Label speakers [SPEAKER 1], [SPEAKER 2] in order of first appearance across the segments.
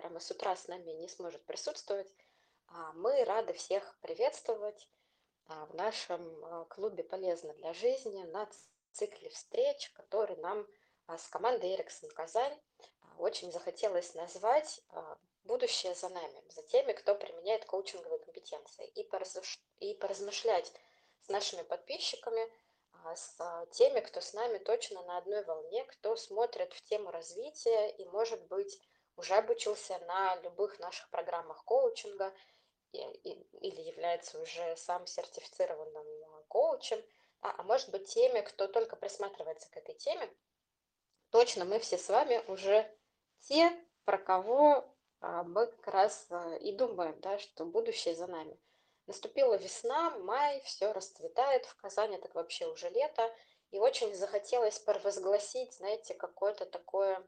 [SPEAKER 1] прямо с утра с нами не сможет присутствовать, а, мы рады всех приветствовать а, в нашем а, клубе «Полезно для жизни» на цикле встреч, который нам с командой Эриксон Казань очень захотелось назвать «Будущее за нами», за теми, кто применяет коучинговые компетенции, и поразмышлять с нашими подписчиками, с теми, кто с нами точно на одной волне, кто смотрит в тему развития и, может быть, уже обучился на любых наших программах коучинга – или является уже сам сертифицированным а, коучем, а, а может быть теми, кто только присматривается к этой теме, точно мы все с вами уже те, про кого а, мы как раз и думаем, да, что будущее за нами. Наступила весна, май, все расцветает, в Казани так вообще уже лето, и очень захотелось провозгласить, знаете, какое-то такое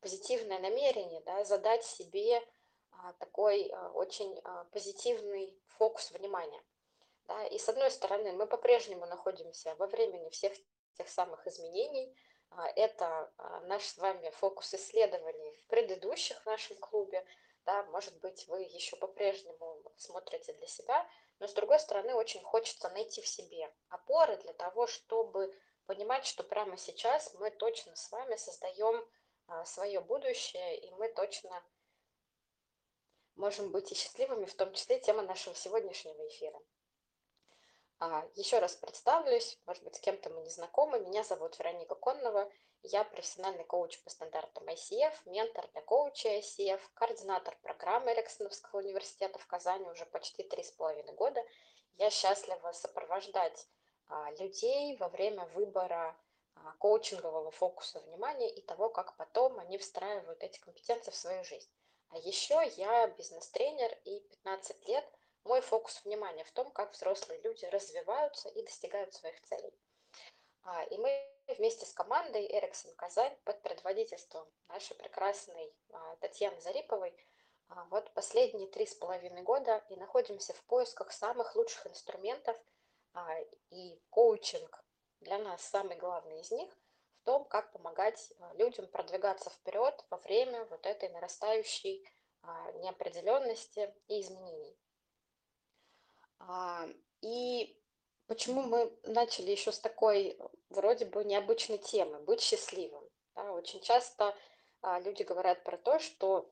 [SPEAKER 1] позитивное намерение, да, задать себе а, такой а, очень а, позитивный фокус внимания. Да? И с одной стороны, мы по-прежнему находимся во времени всех тех самых изменений. Это наш с вами фокус исследований в предыдущих в нашем клубе. Да? Может быть, вы еще по-прежнему смотрите для себя, но с другой стороны, очень хочется найти в себе опоры для того, чтобы понимать, что прямо сейчас мы точно с вами создаем свое будущее, и мы точно можем быть и счастливыми, в том числе тема нашего сегодняшнего эфира. А, еще раз представлюсь, может быть, с кем-то мы не знакомы. Меня зовут Вероника Коннова, я профессиональный коуч по стандартам ICF, ментор для коуча ICF, координатор программы Эриксоновского университета в Казани уже почти три с половиной года. Я счастлива сопровождать а, людей во время выбора а, коучингового фокуса внимания и того, как потом они встраивают эти компетенции в свою жизнь. А еще я бизнес-тренер, и 15 лет мой фокус внимания в том, как взрослые люди развиваются и достигают своих целей. А, и мы вместе с командой Эриксон Казань под предводительством нашей прекрасной а, Татьяны Зариповой а, вот последние три с половиной года и находимся в поисках самых лучших инструментов и коучинг для нас самый главный из них – том, как помогать а, людям продвигаться вперед во время вот этой нарастающей а, неопределенности и изменений. А, и почему мы начали еще с такой вроде бы необычной темы – быть счастливым. Да, очень часто люди говорят про то, что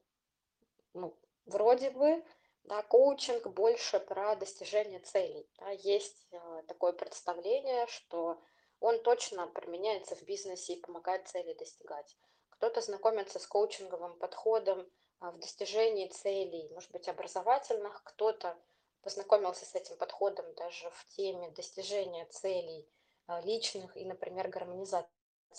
[SPEAKER 1] ну, вроде бы да, коучинг больше про достижение целей. Да, есть такое представление, что он точно применяется в бизнесе и помогает цели достигать. Кто-то знакомится с коучинговым подходом а, в достижении целей, может быть, образовательных, кто-то познакомился с этим подходом даже в теме достижения целей а, личных и, например, гармонизации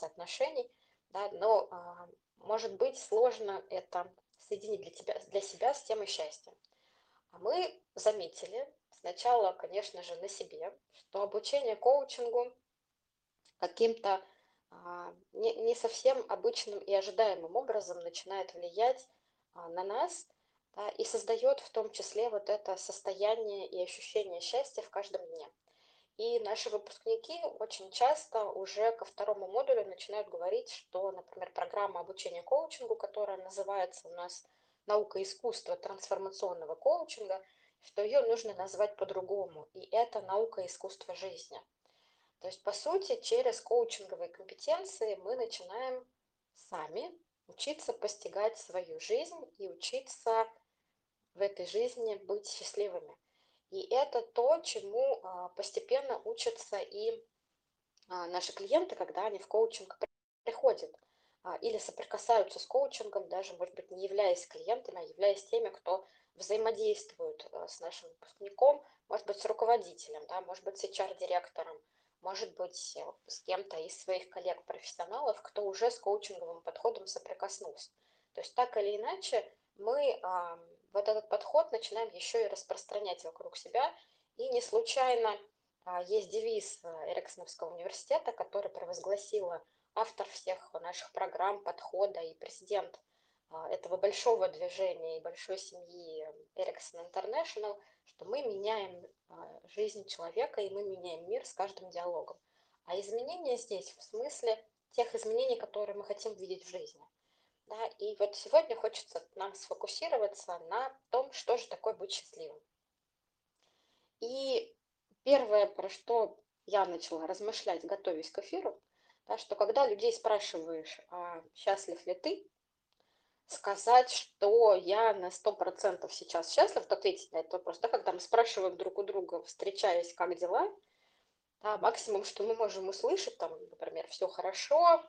[SPEAKER 1] отношений, да, но а, может быть сложно это соединить для, тебя, для себя с темой счастья. А мы заметили сначала, конечно же, на себе, что обучение коучингу каким-то а, не, не совсем обычным и ожидаемым образом начинает влиять а, на нас да, и создает в том числе вот это состояние и ощущение счастья в каждом дне. И наши выпускники очень часто уже ко второму модулю начинают говорить, что, например, программа обучения коучингу, которая называется у нас «Наука и искусство трансформационного коучинга», что ее нужно назвать по-другому, и это наука и искусство жизни – то есть, по сути, через коучинговые компетенции мы начинаем сами учиться постигать свою жизнь и учиться в этой жизни быть счастливыми. И это то, чему а, постепенно учатся и а, наши клиенты, когда они в коучинг приходят а, или соприкасаются с коучингом, даже, может быть, не являясь клиентами, а являясь теми, кто взаимодействует с нашим выпускником, может быть, с руководителем, да, может быть, с HR-директором, может быть, э, с кем-то из своих коллег-профессионалов, кто уже с коучинговым подходом соприкоснулся. То есть так или иначе мы вот этот подход начинаем еще и распространять вокруг себя. И не случайно а, есть девиз э, Эриксоновского университета, который провозгласила автор всех наших программ, подхода и президент а, этого большого движения и большой семьи Ericsson International – что мы меняем а, жизнь человека, и мы меняем мир с каждым диалогом. А изменения здесь в смысле тех изменений, которые мы хотим видеть в жизни. Да, и вот сегодня хочется нам сфокусироваться на том, что же такое быть счастливым. И первое, про что я начала размышлять, готовясь к эфиру, да, что когда людей спрашиваешь, а счастлив ли ты, сказать, что я на сто процентов сейчас счастлив, ответить на этот вопрос, да, когда мы спрашиваем друг у друга, встречаясь, как дела, да, максимум, что мы можем услышать, там, например, все хорошо,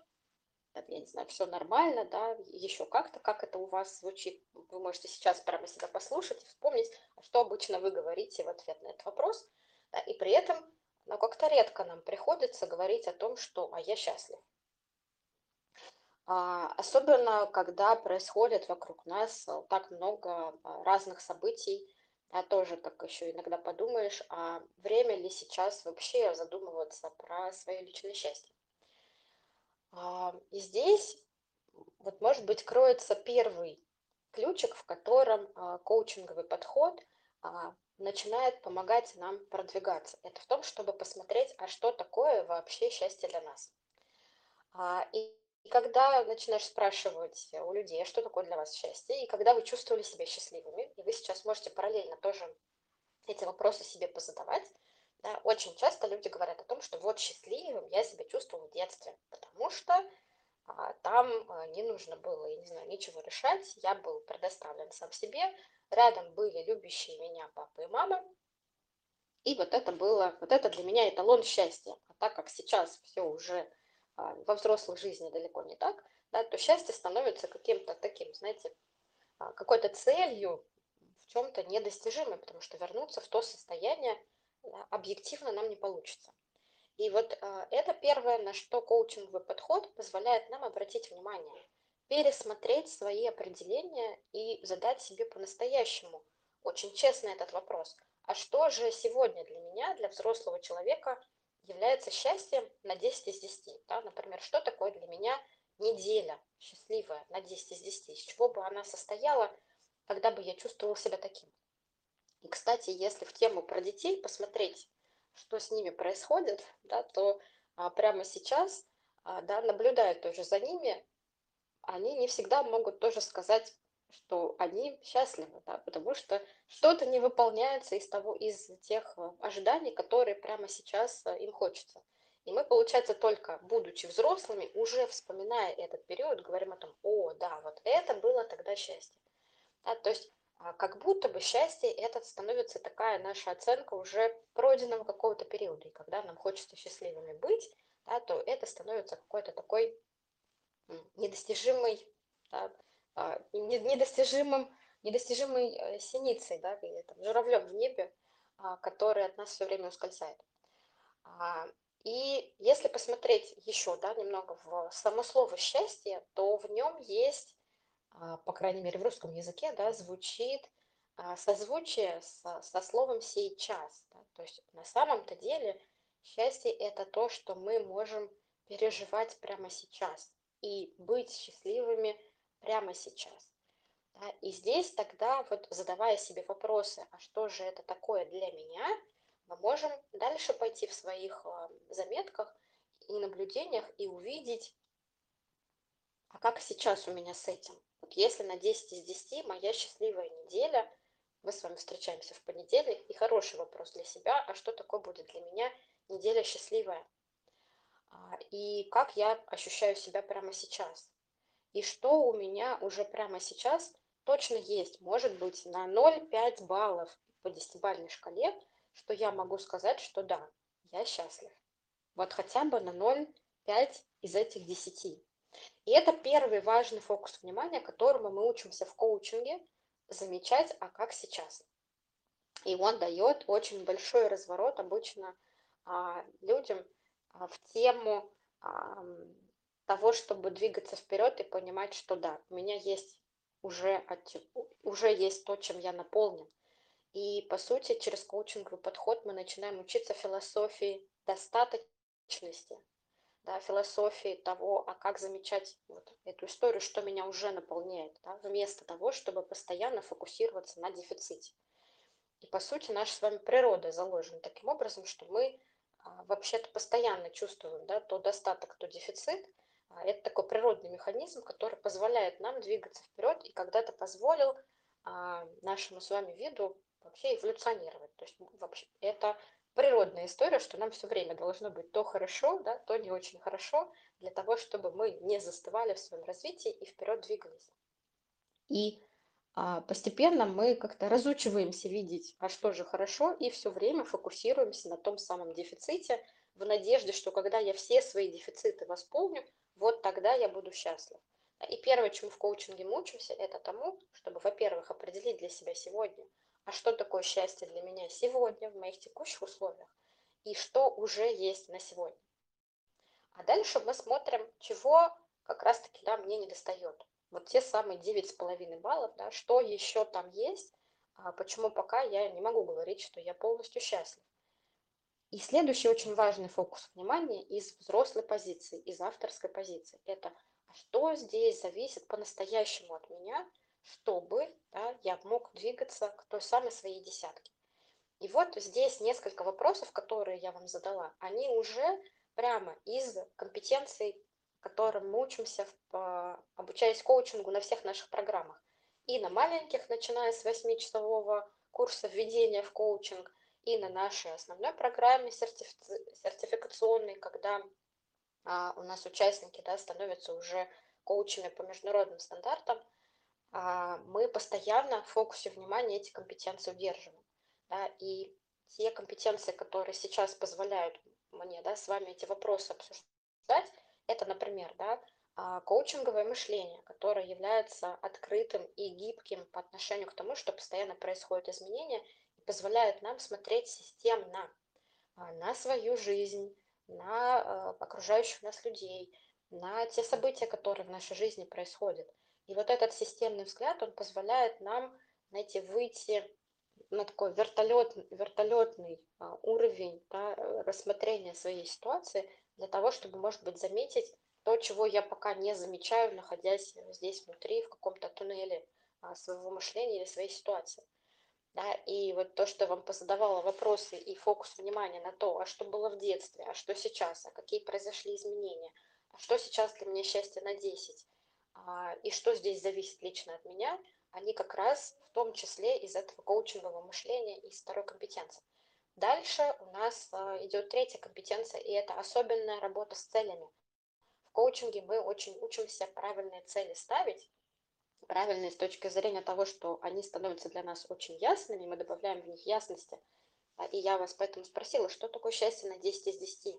[SPEAKER 1] я не знаю, все нормально, да, еще как-то, как это у вас звучит. Вы можете сейчас прямо себя послушать и вспомнить, а что обычно вы говорите в ответ на этот вопрос. Да, и при этом, но как-то редко нам приходится говорить о том, что «а я счастлив». А, особенно, когда происходит вокруг нас э, так много а, разных событий, а тоже так еще иногда подумаешь, а время ли сейчас вообще задумываться про свое личное счастье. И здесь, вот, может быть, кроется первый ключик, в котором коучинговый подход начинает помогать нам продвигаться. Это в том, чтобы посмотреть, а что такое вообще счастье для нас. И когда начинаешь спрашивать у людей, что такое для вас счастье, и когда вы чувствовали себя счастливыми, и вы сейчас можете параллельно тоже эти вопросы себе позадавать, да, очень часто люди говорят о том, что вот счастливым я себя чувствовал в детстве, потому что а, там а, не нужно было, я не знаю, ничего решать, я был предоставлен сам себе, рядом были любящие меня папа и мама, и вот это было, вот это для меня эталон счастья. А так как сейчас все уже во взрослой жизни далеко не так, да, то счастье становится каким-то таким, знаете, а, какой-то целью в чем-то недостижимой, потому что вернуться в то состояние, объективно нам не получится. И вот это первое, на что коучинговый подход позволяет нам обратить внимание, пересмотреть свои определения и задать себе по-настоящему очень честно этот вопрос. А что же сегодня для меня, для взрослого человека, является счастьем на 10 из 10? Да? Например, что такое для меня неделя счастливая на 10 из 10? Из чего бы она состояла, когда бы я чувствовал себя таким? И, кстати, если в тему про детей посмотреть, что с ними происходит, да, то а, прямо сейчас, а, да, наблюдая тоже за ними, они не всегда могут тоже сказать, что они счастливы, да, потому что что-то не выполняется из того, из тех а, ожиданий, которые прямо сейчас а, им хочется. И мы, получается, только будучи взрослыми, уже вспоминая этот период, говорим о том, о, да, вот это было тогда счастье. Да, то есть а как будто бы счастье этот становится такая наша оценка уже пройденного какого-то периода. И когда нам хочется счастливыми быть, да, то это становится какой-то такой недостижимой, да, недостижимым, недостижимой э, синицей, да, или там, журавлем в небе, а, который от нас все время ускользает. И если посмотреть еще да, немного в само слово счастье, то в нем есть а, по крайней мере в русском языке, да, звучит а, созвучие со, со словом «сейчас». Да? То есть на самом-то деле счастье – это то, что мы можем переживать прямо сейчас и быть счастливыми прямо сейчас. Да? И здесь тогда, вот задавая себе вопросы, а что же это такое для меня, мы можем дальше пойти в своих а, заметках и наблюдениях и увидеть, а как сейчас у меня с этим? Вот если на 10 из 10 моя счастливая неделя, мы с вами встречаемся в понедельник, и хороший вопрос для себя, а что такое будет для меня неделя счастливая? А, и как я ощущаю себя прямо сейчас? И что у меня уже прямо сейчас точно есть, может быть, на 0,5 баллов по десятибалльной шкале, что я могу сказать, что да, я счастлив. Вот хотя бы на 0,5 из этих 10. И это первый важный фокус внимания, которому мы учимся в коучинге, замечать, а как сейчас. И он дает очень большой разворот обычно а, людям а, в тему а, того, чтобы двигаться вперед и понимать, что да, у меня есть уже, уже есть то, чем я наполнен. И по сути, через коучинговый подход мы начинаем учиться философии достаточности, да, философии того, а как замечать вот эту историю, что меня уже наполняет, да, вместо того, чтобы постоянно фокусироваться на дефиците. И по сути наша с вами природа заложена таким образом, что мы а, вообще-то постоянно чувствуем да, то достаток, то дефицит, это такой природный механизм, который позволяет нам двигаться вперед и когда-то позволил а, нашему с вами виду вообще эволюционировать. То есть вообще это природная история, что нам все время должно быть то хорошо, да, то не очень хорошо, для того, чтобы мы не застывали в своем развитии и вперед двигались. И а, постепенно мы как-то разучиваемся видеть, а что же хорошо, и все время фокусируемся на том самом дефиците, в надежде, что когда я все свои дефициты восполню, вот тогда я буду счастлив. И первое, чему в коучинге мы учимся, это тому, чтобы, во-первых, определить для себя сегодня, а что такое счастье для меня сегодня, в моих текущих условиях, и что уже есть на сегодня. А дальше мы смотрим, чего как раз-таки да, мне не достает вот те самые девять с половиной баллов, да, что еще там есть, а почему пока я не могу говорить, что я полностью счастлив. И следующий очень важный фокус внимания из взрослой позиции, из авторской позиции, это а что здесь зависит по-настоящему от меня, чтобы да, я мог двигаться к той самой своей десятке. И вот здесь несколько вопросов, которые я вам задала, они уже прямо из компетенций которым мы учимся, в, обучаясь коучингу на всех наших программах. И на маленьких, начиная с 8-часового курса введения в коучинг, и на нашей основной программе сертифи сертификационной, когда а, у нас участники да, становятся уже коучами по международным стандартам, а, мы постоянно в фокусе внимания эти компетенции удерживаем. Да, и те компетенции, которые сейчас позволяют мне да, с вами эти вопросы обсуждать, это, например, да, а, коучинговое мышление, которое является открытым и гибким по отношению к тому, что постоянно происходят изменения, позволяет нам смотреть системно а, на свою жизнь, на а, окружающих нас людей, на те события, которые в нашей жизни происходят. И вот этот системный взгляд, он позволяет нам, знаете, выйти на такой вертолет, вертолетный уровень да, рассмотрения своей ситуации, для того, чтобы, может быть, заметить то, чего я пока не замечаю, находясь здесь внутри, в каком-то туннеле а, своего мышления или своей ситуации. Да, и вот то, что вам позадавала вопросы и фокус внимания на то, а что было в детстве, а что сейчас, а какие произошли изменения, а что сейчас для меня счастье на 10, а, и что здесь зависит лично от меня, они как раз в том числе из этого коучингового мышления, из второй компетенции. Дальше у нас а, идет третья компетенция, и это особенная работа с целями. В коучинге мы очень учимся правильные цели ставить, правильные с точки зрения того, что они становятся для нас очень ясными, мы добавляем в них ясности. А, и я вас поэтому спросила, что такое счастье на 10 из 10?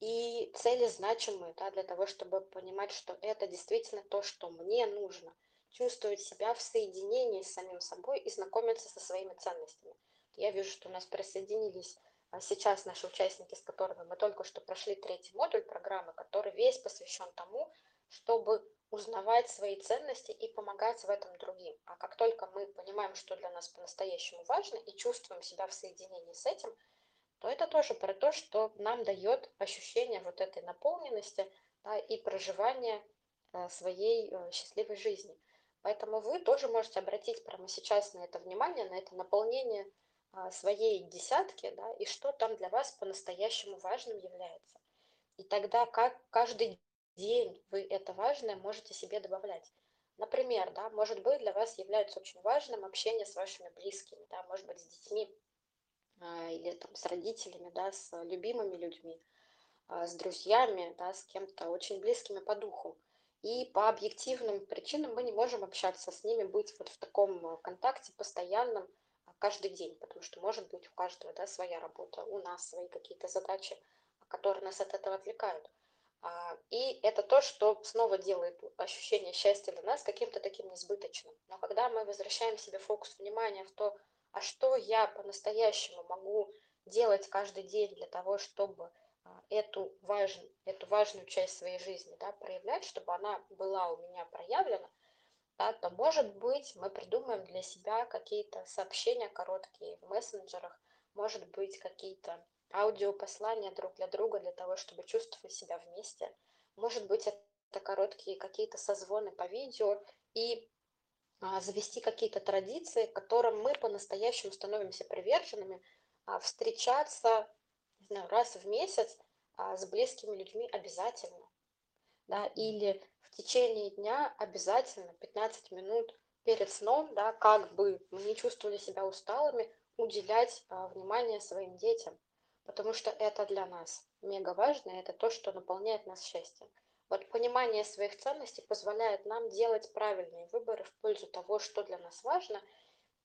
[SPEAKER 1] И цели значимые да, для того, чтобы понимать, что это действительно то, что мне нужно. Чувствовать себя в соединении с самим собой и знакомиться со своими ценностями. Я вижу, что у нас присоединились а, сейчас наши участники, с которыми мы только что прошли третий модуль программы, который весь посвящен тому, чтобы узнавать свои ценности и помогать в этом другим. А как только мы понимаем, что для нас по-настоящему важно и чувствуем себя в соединении с этим, то это тоже про то, что нам дает ощущение вот этой наполненности да, и проживания а, своей э, счастливой жизни. Поэтому вы тоже можете обратить прямо сейчас на это внимание, на это наполнение а, своей десятки, да, и что там для вас по-настоящему важным является. И тогда как каждый день вы это важное можете себе добавлять. Например, да, может быть, для вас является очень важным общение с вашими близкими, да, может быть, с детьми а, или там, с родителями, да, с любимыми людьми, а, с друзьями, да, с кем-то очень близкими по духу. И по объективным причинам мы не можем общаться с ними, быть вот в таком контакте постоянном, каждый день, потому что может быть у каждого да, своя работа, у нас свои какие-то задачи, которые нас от этого отвлекают. А, и это то, что снова делает ощущение счастья для нас каким-то таким несбыточным. Но когда мы возвращаем себе фокус внимания в то, а что я по-настоящему могу делать каждый день для того, чтобы а, эту, важную, эту важную часть своей жизни да, проявлять, чтобы она была у меня проявлена, да, то, может быть, мы придумаем для себя какие-то сообщения короткие в мессенджерах, может быть, какие-то аудиопослания друг для друга для того, чтобы чувствовать себя вместе. Может быть, это короткие какие-то созвоны по видео и а, завести какие-то традиции, которым мы по-настоящему становимся приверженными, а, встречаться не знаю, раз в месяц а, с близкими людьми обязательно. да, или в течение дня обязательно 15 минут перед сном, да, как бы мы не чувствовали себя усталыми, уделять внимание своим детям, потому что это для нас мега важно, это то, что наполняет нас счастьем. Вот понимание своих ценностей позволяет нам делать правильные выборы в пользу того, что для нас важно,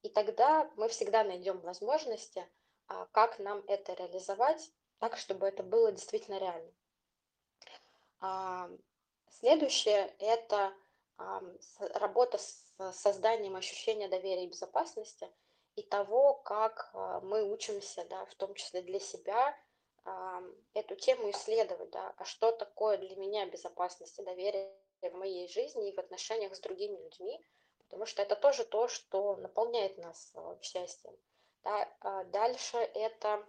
[SPEAKER 1] и тогда мы всегда найдем возможности, а, как нам это реализовать, так, чтобы это было действительно реально. А, следующее– это работа с созданием ощущения доверия и безопасности и того, как а, мы учимся, да, в том числе для себя, эту тему исследовать, да, а что такое для меня безопасность и доверие в моей жизни и в отношениях с другими людьми, потому что это тоже то, что наполняет нас а, счастьем. Да. А дальше это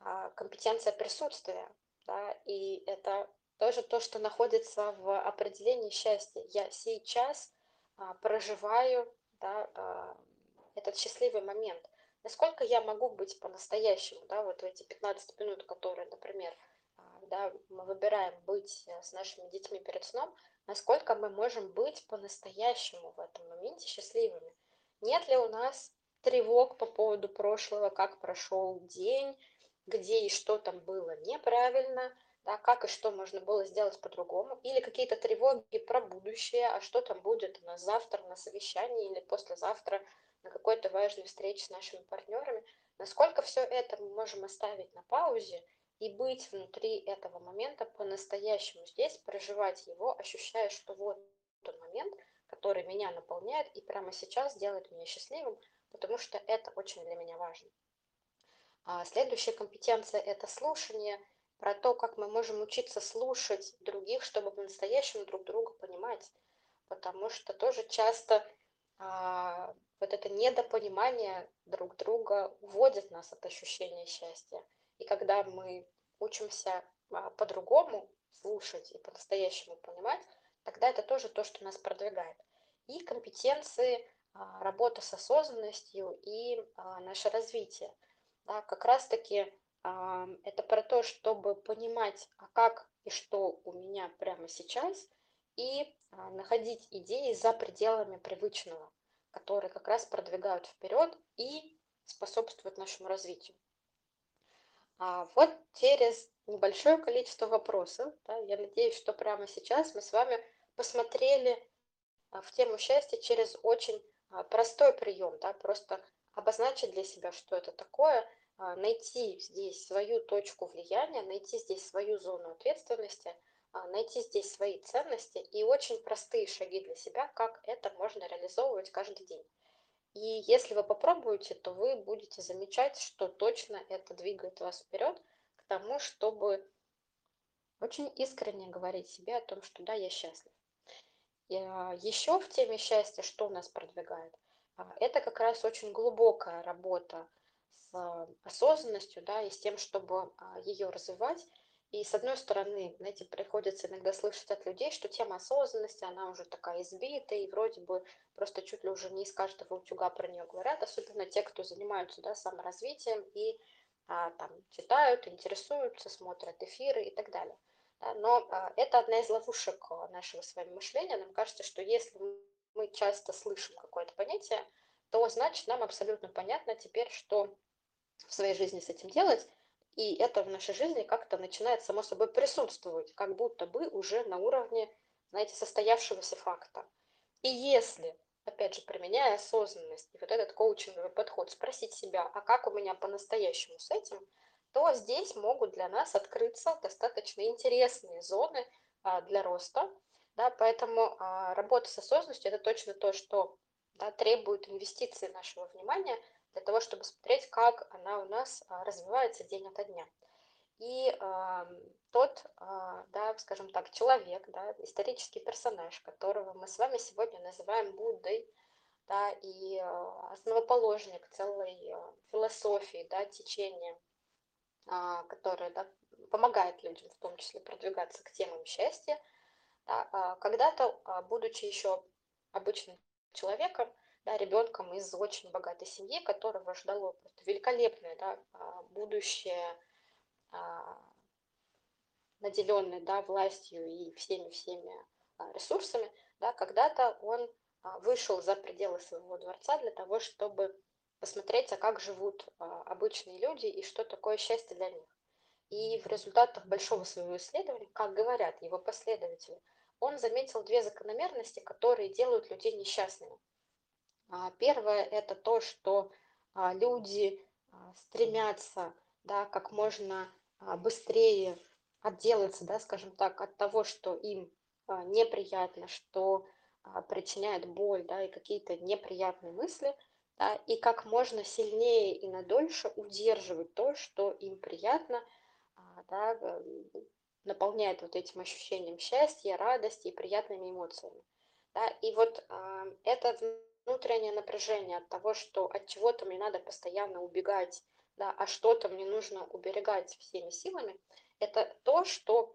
[SPEAKER 1] а, компетенция присутствия, да, и это тоже то, что находится в определении счастья. Я сейчас проживаю да, этот счастливый момент. Насколько я могу быть по-настоящему, да, вот в эти 15 минут, которые, например, да, мы выбираем быть э, с нашими детьми перед сном, насколько мы можем быть по-настоящему в этом моменте счастливыми. Нет ли у нас тревог по поводу прошлого, как прошел день, где и что там было неправильно, да, как и что можно было сделать по-другому, или какие-то тревоги про будущее, а что там будет у нас завтра на совещании или послезавтра на какой-то важной встрече с нашими партнерами, насколько все это мы можем оставить на паузе и быть внутри этого момента по-настоящему здесь, проживать его, ощущая, что вот тот момент, который меня наполняет и прямо сейчас делает меня счастливым, потому что это очень для меня важно. А следующая компетенция – это слушание, про то, как мы можем учиться слушать других, чтобы по-настоящему друг друга понимать, потому что тоже часто а, вот это недопонимание друг друга уводит нас от ощущения счастья. И когда мы учимся а, по-другому слушать и по-настоящему понимать, тогда это тоже то, что нас продвигает. И компетенции, а, работа с осознанностью и а, наше развитие. Да, как раз-таки это про то, чтобы понимать, а как и что у меня прямо сейчас, и находить идеи за пределами привычного, которые как раз продвигают вперед и способствуют нашему развитию. А вот через небольшое количество вопросов, да, я надеюсь, что прямо сейчас мы с вами посмотрели а, в тему счастья через очень а, простой прием, да, просто обозначить для себя, что это такое, а, найти здесь свою точку влияния, найти здесь свою зону ответственности, найти здесь свои ценности и очень простые шаги для себя, как это можно реализовывать каждый день. И если вы попробуете, то вы будете замечать, что точно это двигает вас вперед к тому, чтобы очень искренне говорить себе о том, что да, я счастлив. А, Еще в теме счастья, что нас продвигает? А, это как раз очень глубокая работа с осознанностью, да, и с тем, чтобы а, ее развивать. И с одной стороны, знаете, приходится иногда слышать от людей, что тема осознанности, она уже такая избитая, и вроде бы просто чуть ли уже не из каждого утюга про нее говорят, особенно те, кто занимаются да, саморазвитием и а, там читают, интересуются, смотрят эфиры и так далее. Да, но а, это одна из ловушек а, нашего с вами мышления. Нам кажется, что если мы часто слышим какое-то понятие, то значит нам абсолютно понятно теперь, что в своей жизни с этим делать, и это в нашей жизни как-то начинает само собой присутствовать, как будто бы уже на уровне, знаете, состоявшегося факта. И если, опять же, применяя осознанность и вот этот коучинговый подход, спросить себя, а как у меня по-настоящему с этим, то здесь могут для нас открыться достаточно интересные зоны а, для роста. Да, поэтому а, работа с осознанностью – это точно то, что да, требует инвестиции нашего внимания – для того, чтобы смотреть, как она у нас а, развивается день ото дня. И э, тот, э, да, скажем так, человек, да, исторический персонаж, которого мы с вами сегодня называем Буддой, да, и э, основоположник целой философии, да, течения, э, которое да, помогает людям в том числе продвигаться к темам счастья, да, когда-то, будучи еще обычным человеком, да, ребенком из очень богатой семьи, которого ждало великолепное да, а, будущее, а, наделенный да, властью и всеми-всеми а, ресурсами, да, когда-то он вышел за пределы своего дворца для того, чтобы посмотреть, а как живут обычные люди и что такое счастье для них. И в результатах большого своего исследования, как говорят его последователи, он заметил две закономерности, которые делают людей несчастными. Первое – это то, что люди стремятся да, как можно быстрее отделаться, да, скажем так, от того, что им неприятно, что причиняет боль, да, и какие-то неприятные мысли, да, и как можно сильнее и надольше удерживать то, что им приятно, да, наполняет вот этим ощущением счастья, радости и приятными эмоциями. Да, и вот э, это внутреннее напряжение от того, что от чего-то мне надо постоянно убегать, да, а что-то мне нужно уберегать всеми силами, это то, что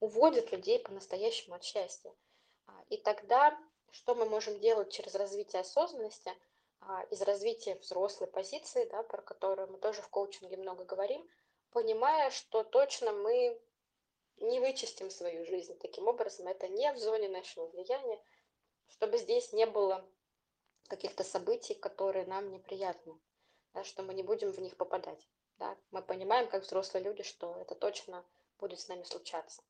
[SPEAKER 1] уводит людей по-настоящему от счастья. А, и тогда что мы можем делать через развитие осознанности, а, из развития взрослой позиции, да, про которую мы тоже в коучинге много говорим, понимая, что точно мы не вычистим свою жизнь. Таким образом, это не в зоне нашего влияния, чтобы здесь не было каких-то событий, которые нам неприятны, да, что мы не будем в них попадать. Да. Мы понимаем, как взрослые люди, что это точно будет с нами случаться.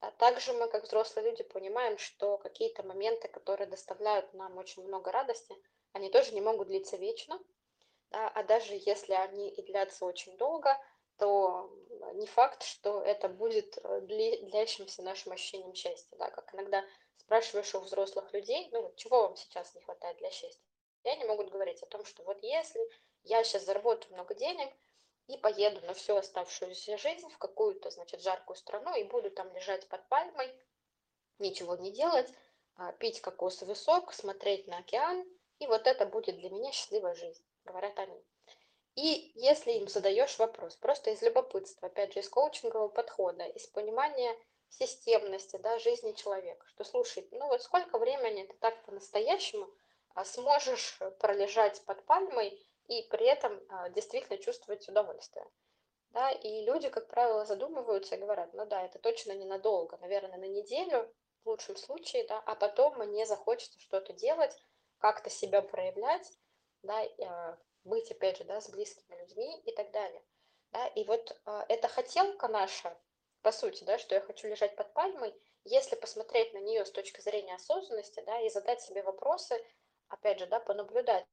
[SPEAKER 1] А также мы, как взрослые люди, понимаем, что какие-то моменты, которые доставляют нам очень много радости, они тоже не могут длиться вечно. Да, а даже если они и длятся очень долго, то не факт, что это будет э, длящимся нашим ощущением счастья. Да, как иногда спрашиваешь у взрослых людей, ну, чего вам сейчас не хватает для счастья? И они могут говорить о том, что вот если я сейчас заработаю много денег, и поеду на всю оставшуюся жизнь в какую-то, значит, жаркую страну и буду там лежать под пальмой, ничего не делать, а, пить кокосовый сок, смотреть на океан, и вот это будет для меня счастливая жизнь, говорят они. И если им задаешь вопрос, просто из любопытства, опять же, из коучингового подхода, из понимания системности да, жизни человека, что слушай, ну вот сколько времени ты так по-настоящему а, сможешь пролежать под пальмой и при этом а, действительно чувствовать удовольствие. Да, и люди, как правило, задумываются и говорят, ну да, это точно ненадолго, наверное, на неделю в лучшем случае, да, а потом мне захочется что-то делать, как-то себя проявлять, да, а, быть, опять же, да, с близкими людьми и так далее. Да, и вот э, эта хотелка наша, по сути, да, что я хочу лежать под пальмой, если посмотреть на нее с точки зрения осознанности, да, и задать себе вопросы, опять же, да, понаблюдать,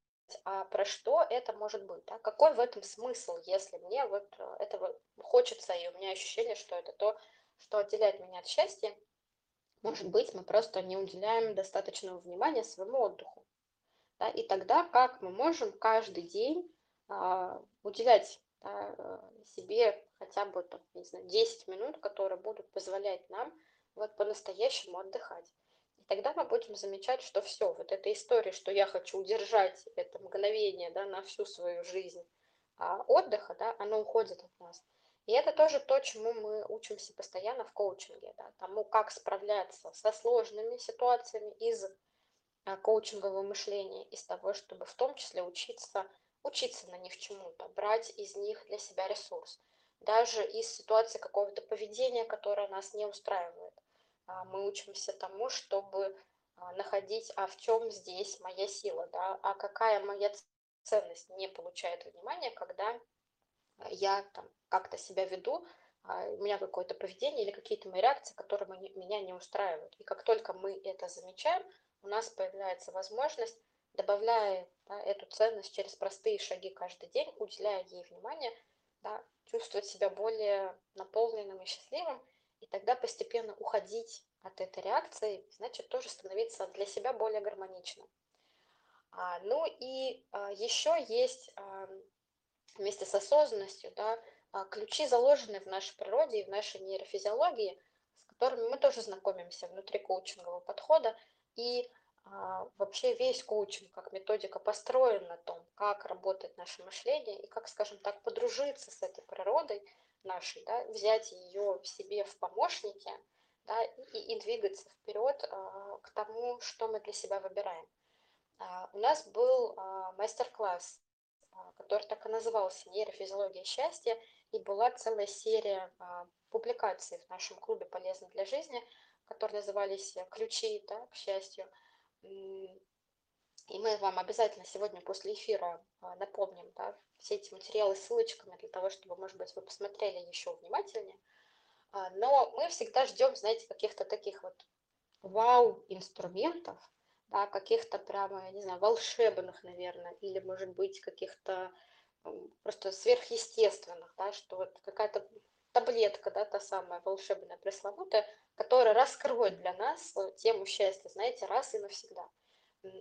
[SPEAKER 1] а про что это может быть, да? какой в этом смысл, если мне вот э, этого хочется, и у меня ощущение, что это то, что отделяет меня от счастья, может быть, мы просто не уделяем достаточного внимания своему отдыху. Да? И тогда как мы можем каждый день а, уделять да, э, себе хотя бы там, не знаю, 10 минут, которые будут позволять нам вот по-настоящему отдыхать тогда мы будем замечать, что все, вот эта история, что я хочу удержать это мгновение да, на всю свою жизнь а, отдыха, да, оно уходит от нас. И это тоже то, чему мы учимся постоянно в коучинге, да, тому, как справляться со сложными ситуациями из коучингового мышления, из того, чтобы в том числе учиться, учиться на них чему-то, брать из них для себя ресурс, даже из ситуации какого-то поведения, которое нас не устраивает. А, мы учимся тому, чтобы а, находить, а в чем здесь моя сила, да, а какая моя ценность не получает внимания, когда я там как-то себя веду, а, у меня какое-то поведение или какие-то мои реакции, которые меня не устраивают. И как только мы это замечаем, у нас появляется возможность, добавляя да, эту ценность через простые шаги каждый день, уделяя ей внимание, да, чувствовать себя более наполненным и счастливым, и тогда постепенно уходить от этой реакции, значит, тоже становиться для себя более гармоничным. А, ну и а, еще есть а, вместе с осознанностью да, а, ключи, заложенные в нашей природе и в нашей нейрофизиологии, с которыми мы тоже знакомимся внутри коучингового подхода. И а, вообще весь коучинг как методика построен на том, как работает наше мышление и как, скажем так, подружиться с этой природой нашей, да, взять ее в себе в помощники да, и, и двигаться вперед а, к тому, что мы для себя выбираем. А, у нас был мастер-класс который так и назывался «Нейрофизиология счастья», и была целая серия публикаций в нашем клубе «Полезно для жизни», которые назывались «Ключи да, к счастью». И мы вам обязательно сегодня после эфира напомним да, все эти материалы ссылочками для того, чтобы, может быть, вы посмотрели еще внимательнее. Но мы всегда ждем, знаете, каких-то таких вот вау-инструментов, да, каких-то прямо, я не знаю, волшебных, наверное, или, может быть, каких-то просто сверхъестественных, да, что вот какая-то таблетка, да, та самая волшебная, пресловутая, которая раскроет для нас тему счастья, знаете, раз и навсегда.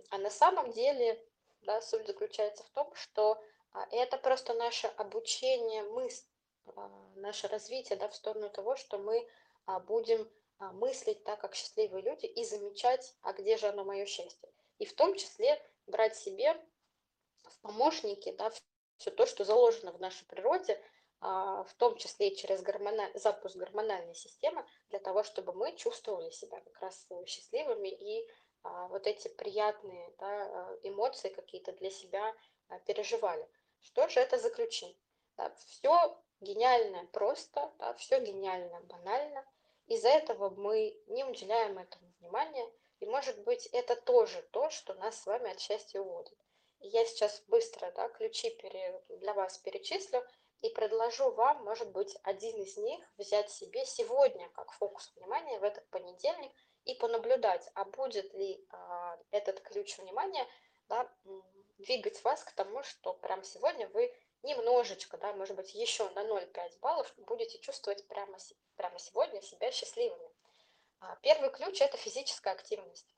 [SPEAKER 1] А на самом деле, да, суть заключается в том, что а, это просто наше обучение мысль, а, наше развитие, да, в сторону того, что мы а, будем мыслить так, как счастливые люди, и замечать, а где же оно мое счастье. И в том числе брать себе в помощники да, все то, что заложено в нашей природе, в том числе и через гормональ... запуск гормональной системы, для того, чтобы мы чувствовали себя как раз счастливыми и а, вот эти приятные да, эмоции какие-то для себя переживали. Что же это за ключи? Все гениально просто, да, все гениально банально – из-за этого мы не уделяем этому внимания, и, может быть, это тоже то, что нас с вами от счастья уводит. Я сейчас быстро да, ключи пере, для вас перечислю и предложу вам, может быть, один из них взять себе сегодня как фокус внимания в этот понедельник и понаблюдать, а будет ли а, этот ключ внимания да, двигать вас к тому, что прямо сегодня вы немножечко, да, может быть, еще на 0,5 баллов будете чувствовать прямо, прямо сегодня себя счастливыми. А, первый ключ – это физическая активность.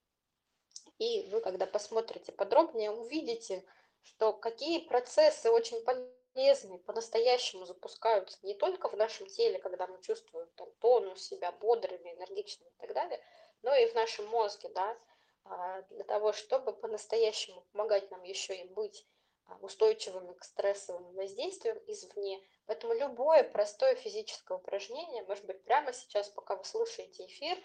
[SPEAKER 1] И вы, когда посмотрите подробнее, увидите, что какие процессы очень полезные по-настоящему запускаются не только в нашем теле, когда мы чувствуем там, тонус себя бодрыми, энергичными и так далее, но и в нашем мозге, да, а, для того, чтобы по-настоящему помогать нам еще и быть а, устойчивыми к стрессовым воздействиям извне. Поэтому любое простое физическое упражнение, может быть, прямо сейчас, пока вы слушаете эфир,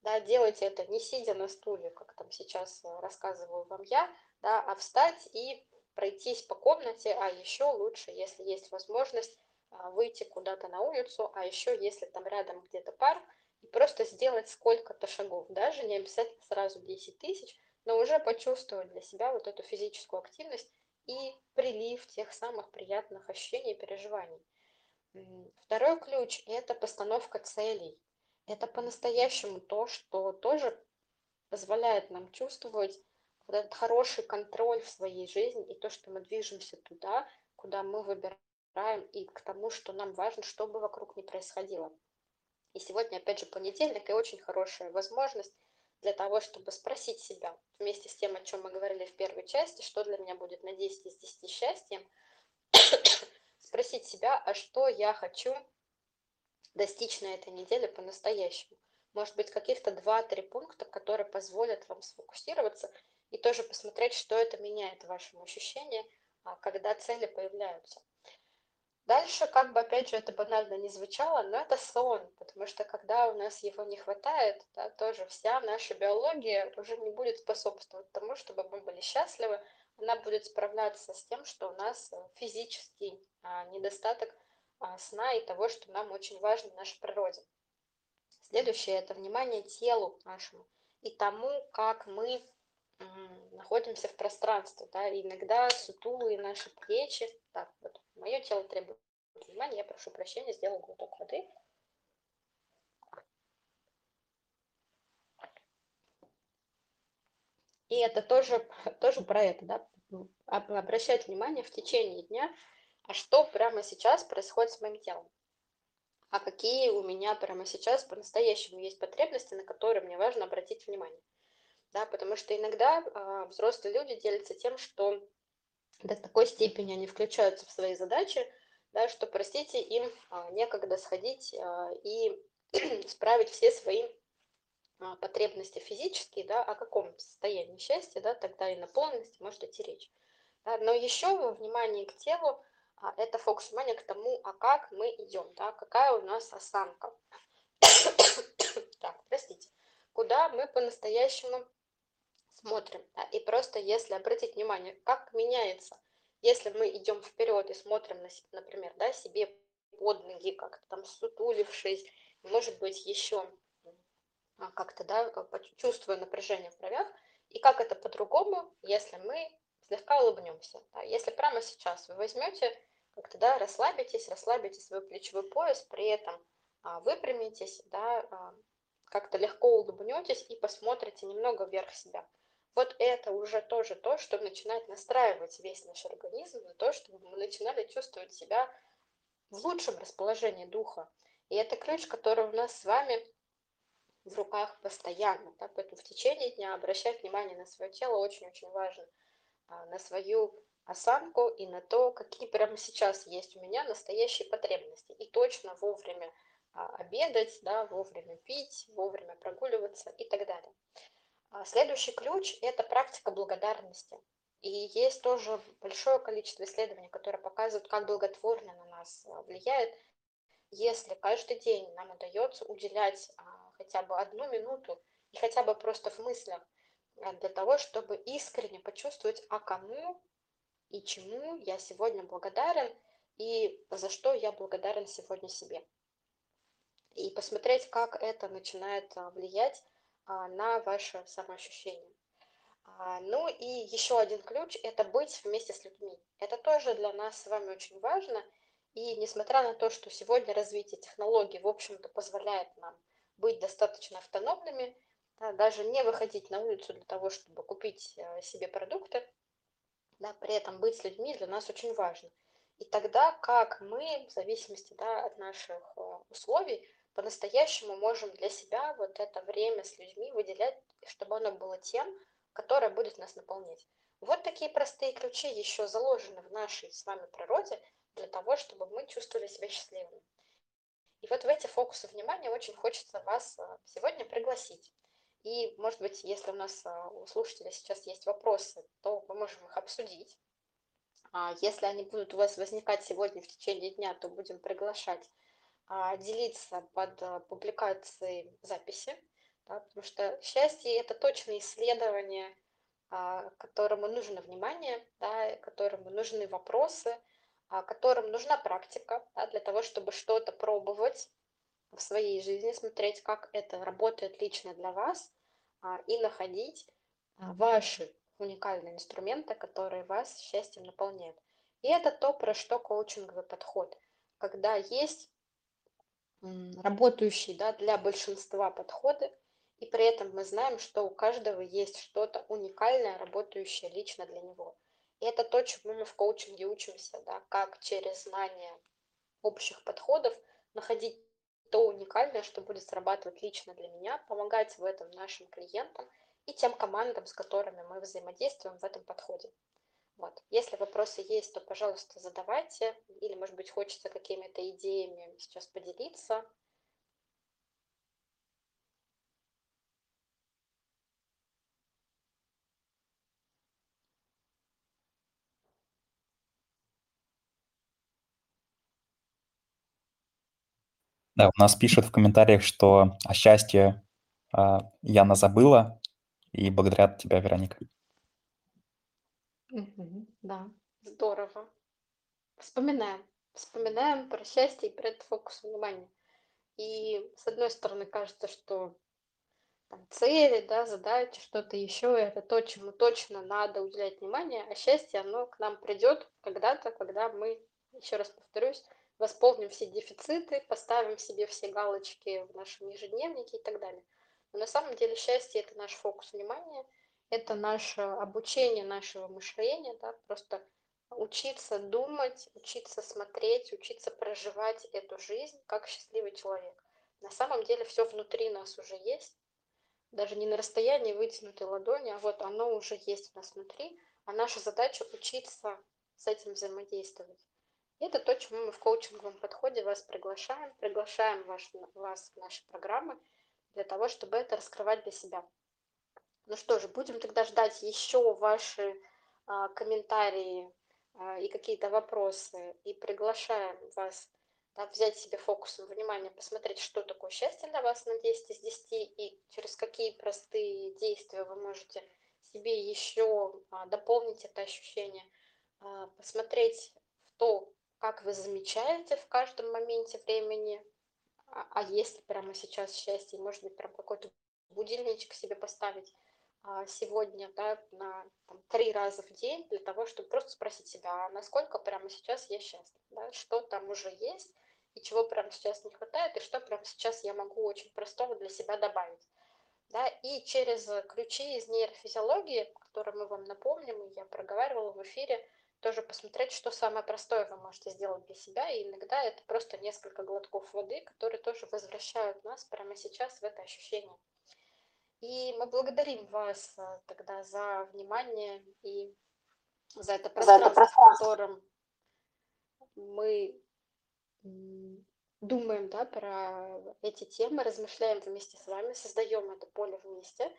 [SPEAKER 1] да, делайте это не сидя на стуле, как там сейчас э, рассказываю вам я, да, а встать и пройтись по комнате, а еще лучше, если есть возможность, а, выйти куда-то на улицу, а еще если там рядом где-то парк, и просто сделать сколько-то шагов, даже не обязательно сразу 10 тысяч, но уже почувствовать для себя вот эту физическую активность, и прилив тех самых приятных ощущений и переживаний. Второй ключ – это постановка целей. Это по-настоящему то, что тоже позволяет нам чувствовать вот этот хороший контроль в своей жизни и то, что мы движемся туда, куда мы выбираем, и к тому, что нам важно, что бы вокруг не происходило. И сегодня, опять же, понедельник, и очень хорошая возможность для того, чтобы спросить себя, вместе с тем, о чем мы говорили в первой части, что для меня будет на 10 из 10 счастьем, спросить себя, а что я хочу достичь на этой неделе по-настоящему. Может быть, каких-то 2-3 пункта, которые позволят вам сфокусироваться и тоже посмотреть, что это меняет в вашем ощущении, а, когда цели появляются. Дальше, как бы, опять же, это банально не звучало, но это сон, потому что когда у нас его не хватает, да, тоже вся наша биология уже не будет способствовать тому, чтобы мы были счастливы, она будет справляться с тем, что у нас э, физический а, недостаток а, сна и того, что нам очень важно в нашей природе. Следующее – это внимание телу нашему и тому, как мы находимся в пространстве. Да, иногда сутулые наши плечи. Так, вот, мое тело требует внимания, я прошу прощения, сделаю глоток воды. И это тоже, тоже про это, да, обращать внимание в течение дня, а что прямо сейчас происходит с моим телом. А какие у меня прямо сейчас по-настоящему есть потребности, на которые мне важно обратить внимание да, потому что иногда э, взрослые люди делятся тем, что до такой степени они включаются в свои задачи, да, что, простите, им э, некогда сходить э, и справить все свои потребности физические, да, о каком состоянии счастья, да, тогда и на полности может идти речь. Да, но еще во внимании к телу это фокус внимания к тому, а как мы идем, да, какая у нас осанка. так, простите, куда мы по-настоящему смотрим. Да, и просто если обратить внимание, как меняется Если мы идем вперед и смотрим, на, например, да, себе под ноги, как-то там сутулившись, может быть, еще а, как-то, да, чувствуя напряжение в бровях, и как это по-другому, если мы слегка улыбнемся. Да? Если прямо сейчас вы возьмете, как-то, да, расслабитесь, расслабите свой плечевой пояс, при этом а, выпрямитесь, да, а, как-то легко улыбнетесь и посмотрите немного вверх себя. Вот это уже тоже то, что начинает настраивать весь наш организм на то, чтобы мы начинали чувствовать себя в лучшем расположении духа. И это ключ, который у нас с вами в руках постоянно. Да? Поэтому в течение дня обращать внимание на свое тело очень-очень важно. А, на свою осанку и на то, какие прямо сейчас есть у меня настоящие потребности. И точно вовремя а, обедать, да, вовремя пить, вовремя прогуливаться и так далее. А следующий ключ – это практика благодарности. И есть тоже большое количество исследований, которые показывают, как благотворно на нас влияет, если каждый день нам удается уделять хотя бы одну минуту и хотя бы просто в мыслях для того, чтобы искренне почувствовать, а кому и чему я сегодня благодарен и за что я благодарен сегодня себе. И посмотреть, как это начинает а, влиять а, на ваше самоощущение. А, ну и еще один ключ – это быть вместе с людьми. Это тоже для нас с вами очень важно. И несмотря на то, что сегодня развитие технологий, в общем-то, позволяет нам быть достаточно автономными, да, даже не выходить на улицу для того, чтобы купить э, себе продукты, да, при этом быть с людьми для нас очень важно. И тогда, как мы, в зависимости да, от наших э, условий, по-настоящему можем для себя вот это время с людьми выделять, чтобы оно было тем, которое будет нас наполнять. Вот такие простые ключи еще заложены в нашей с вами природе для того, чтобы мы чувствовали себя счастливыми. И вот в эти фокусы внимания очень хочется вас э, сегодня пригласить. И, может быть, если у нас э, у слушателей сейчас есть вопросы, то мы можем их обсудить. А если они будут у вас возникать сегодня в течение дня, то будем приглашать а, делиться под э, публикацией записи, да, потому что счастье – это точное исследование, а, которому нужно внимание, да, которому нужны вопросы – а, которым нужна практика да, для того, чтобы что-то пробовать в своей жизни, смотреть, как это работает лично для вас, а, и находить а, ваши уникальные инструменты, которые вас счастьем наполняют. И это то, про что коучинговый подход. Когда есть работающие да, для большинства подходы, и при этом мы знаем, что у каждого есть что-то уникальное, работающее лично для него. И это то, чему мы в коучинге учимся, да, как через знание общих подходов находить то уникальное, что будет срабатывать лично для меня, помогать в этом нашим клиентам и тем командам, с которыми мы взаимодействуем в этом подходе. Вот. Если вопросы есть, то, пожалуйста, задавайте. Или, может быть, хочется какими-то идеями сейчас поделиться.
[SPEAKER 2] Да, у нас пишут в комментариях, что о счастье а, Яна забыла, и благодарят тебя, Вероника.
[SPEAKER 1] Мгм. Да, здорово. Вспоминаем. Вспоминаем про счастье и про этот фокус внимания. И с одной стороны кажется, что там, цели, да, задачи, что-то еще, это то, чему точно надо уделять внимание, а счастье, оно к нам придет когда-то, когда мы, еще раз повторюсь, восполним все дефициты, поставим себе все галочки в нашем ежедневнике и так далее. Но на самом деле счастье – это наш фокус внимания, это наше обучение нашего мышления, да, просто учиться думать, учиться смотреть, учиться проживать эту жизнь как счастливый человек. На самом деле все внутри нас уже есть, даже не на расстоянии вытянутой ладони, а вот оно уже есть у нас внутри, а наша задача учиться с этим взаимодействовать. Это то, чему мы в коучинговом подходе вас приглашаем, приглашаем ваш, вас в наши программы для того, чтобы это раскрывать для себя. Ну что же, будем тогда ждать еще ваши а, комментарии а, и какие-то вопросы, и приглашаем вас да, взять себе фокусом внимания, посмотреть, что такое счастье для вас на 10 из 10, и через какие простые действия вы можете себе еще а, дополнить это ощущение – а, посмотреть в то, как вы замечаете в каждом моменте времени, а, а есть ли прямо сейчас счастье, может быть, прям какой-то будильничек себе поставить сегодня, да, на там, три раза в день для того, чтобы просто спросить себя, а насколько прямо сейчас я счастлив, да, что там уже есть, и чего прямо сейчас не хватает, и что прямо сейчас я могу очень простого для себя добавить. Да, и через ключи из нейрофизиологии, которые мы вам напомним, и я проговаривала в эфире, тоже посмотреть, что самое простое вы можете сделать для себя. И иногда это просто несколько глотков воды, которые тоже возвращают нас прямо сейчас в это ощущение. И мы благодарим вас э, тогда за внимание и за это пространство, в котором мы думаем да, про эти темы, размышляем вместе с вами, создаем это поле вместе.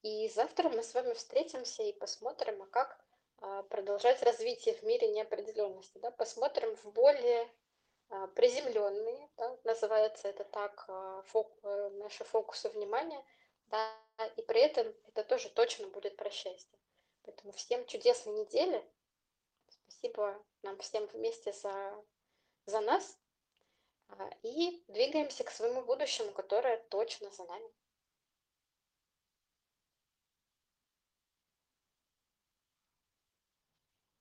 [SPEAKER 1] И завтра мы с вами встретимся и посмотрим, а как а, продолжать развитие в мире неопределенности. Да? Посмотрим в более а, приземленные, да, называется это так, а, фок, э, наши фокусы внимания, да, и при этом это тоже точно будет про счастье. Поэтому всем чудесной недели. Спасибо нам всем вместе за, за нас. И двигаемся к своему будущему, которое точно за нами.